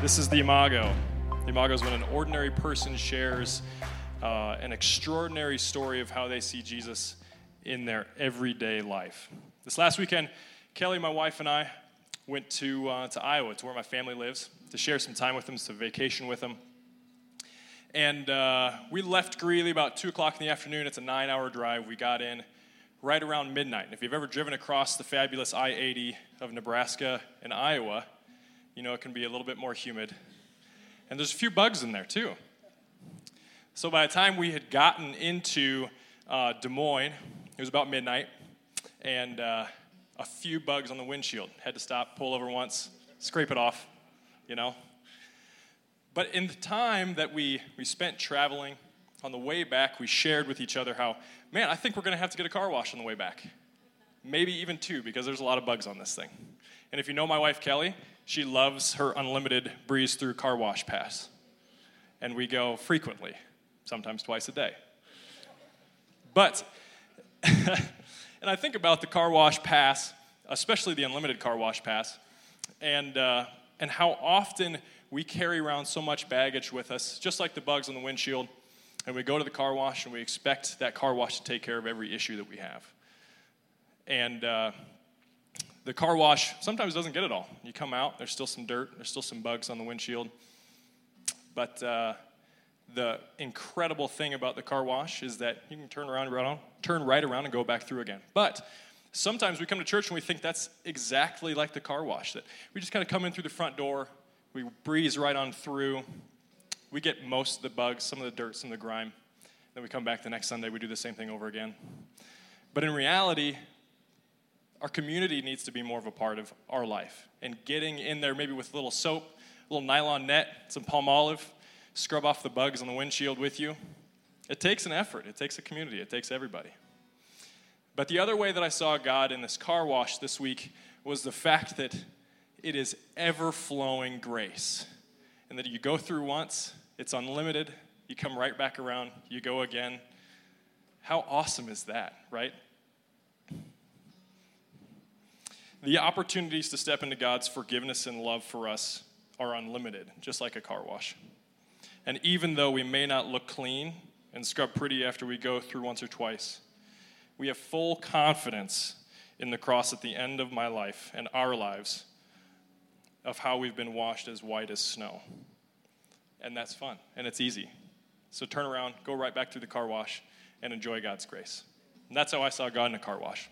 This is the Imago. The Imago is when an ordinary person shares uh, an extraordinary story of how they see Jesus in their everyday life. This last weekend, Kelly, my wife, and I went to, uh, to Iowa, to where my family lives, to share some time with them, to vacation with them. And uh, we left Greeley about 2 o'clock in the afternoon. It's a nine hour drive. We got in right around midnight. And if you've ever driven across the fabulous I 80 of Nebraska and Iowa, you know it can be a little bit more humid. And there's a few bugs in there too. So by the time we had gotten into uh, Des Moines, it was about midnight, and uh, a few bugs on the windshield. Had to stop, pull over once, scrape it off, you know. But in the time that we, we spent traveling, on the way back, we shared with each other how, man, I think we're going to have to get a car wash on the way back. Maybe even two, because there's a lot of bugs on this thing. And if you know my wife, Kelly, she loves her unlimited breeze through car wash pass. And we go frequently, sometimes twice a day. But, and I think about the car wash pass, especially the unlimited car wash pass, and, uh, and how often we carry around so much baggage with us, just like the bugs on the windshield and we go to the car wash and we expect that car wash to take care of every issue that we have. And uh, the car wash sometimes doesn't get it all. You come out, there's still some dirt, there's still some bugs on the windshield. But uh, the incredible thing about the car wash is that you can turn around, right on, turn right around and go back through again. But sometimes we come to church and we think that's exactly like the car wash, that we just kind of come in through the front door, we breeze right on through, we get most of the bugs, some of the dirt, some of the grime. Then we come back the next Sunday, we do the same thing over again. But in reality, our community needs to be more of a part of our life. And getting in there maybe with a little soap, a little nylon net, some Palmolive, scrub off the bugs on the windshield with you. It takes an effort, it takes a community, it takes everybody. But the other way that I saw God in this car wash this week was the fact that it is ever flowing grace. And that you go through once it's unlimited. You come right back around, you go again. How awesome is that, right? The opportunities to step into God's forgiveness and love for us are unlimited, just like a car wash. And even though we may not look clean and scrub pretty after we go through once or twice, we have full confidence in the cross at the end of my life and our lives of how we've been washed as white as snow and that's fun and it's easy. So turn around, go right back through the car wash, and enjoy God's grace. And that's how I saw God in a car wash.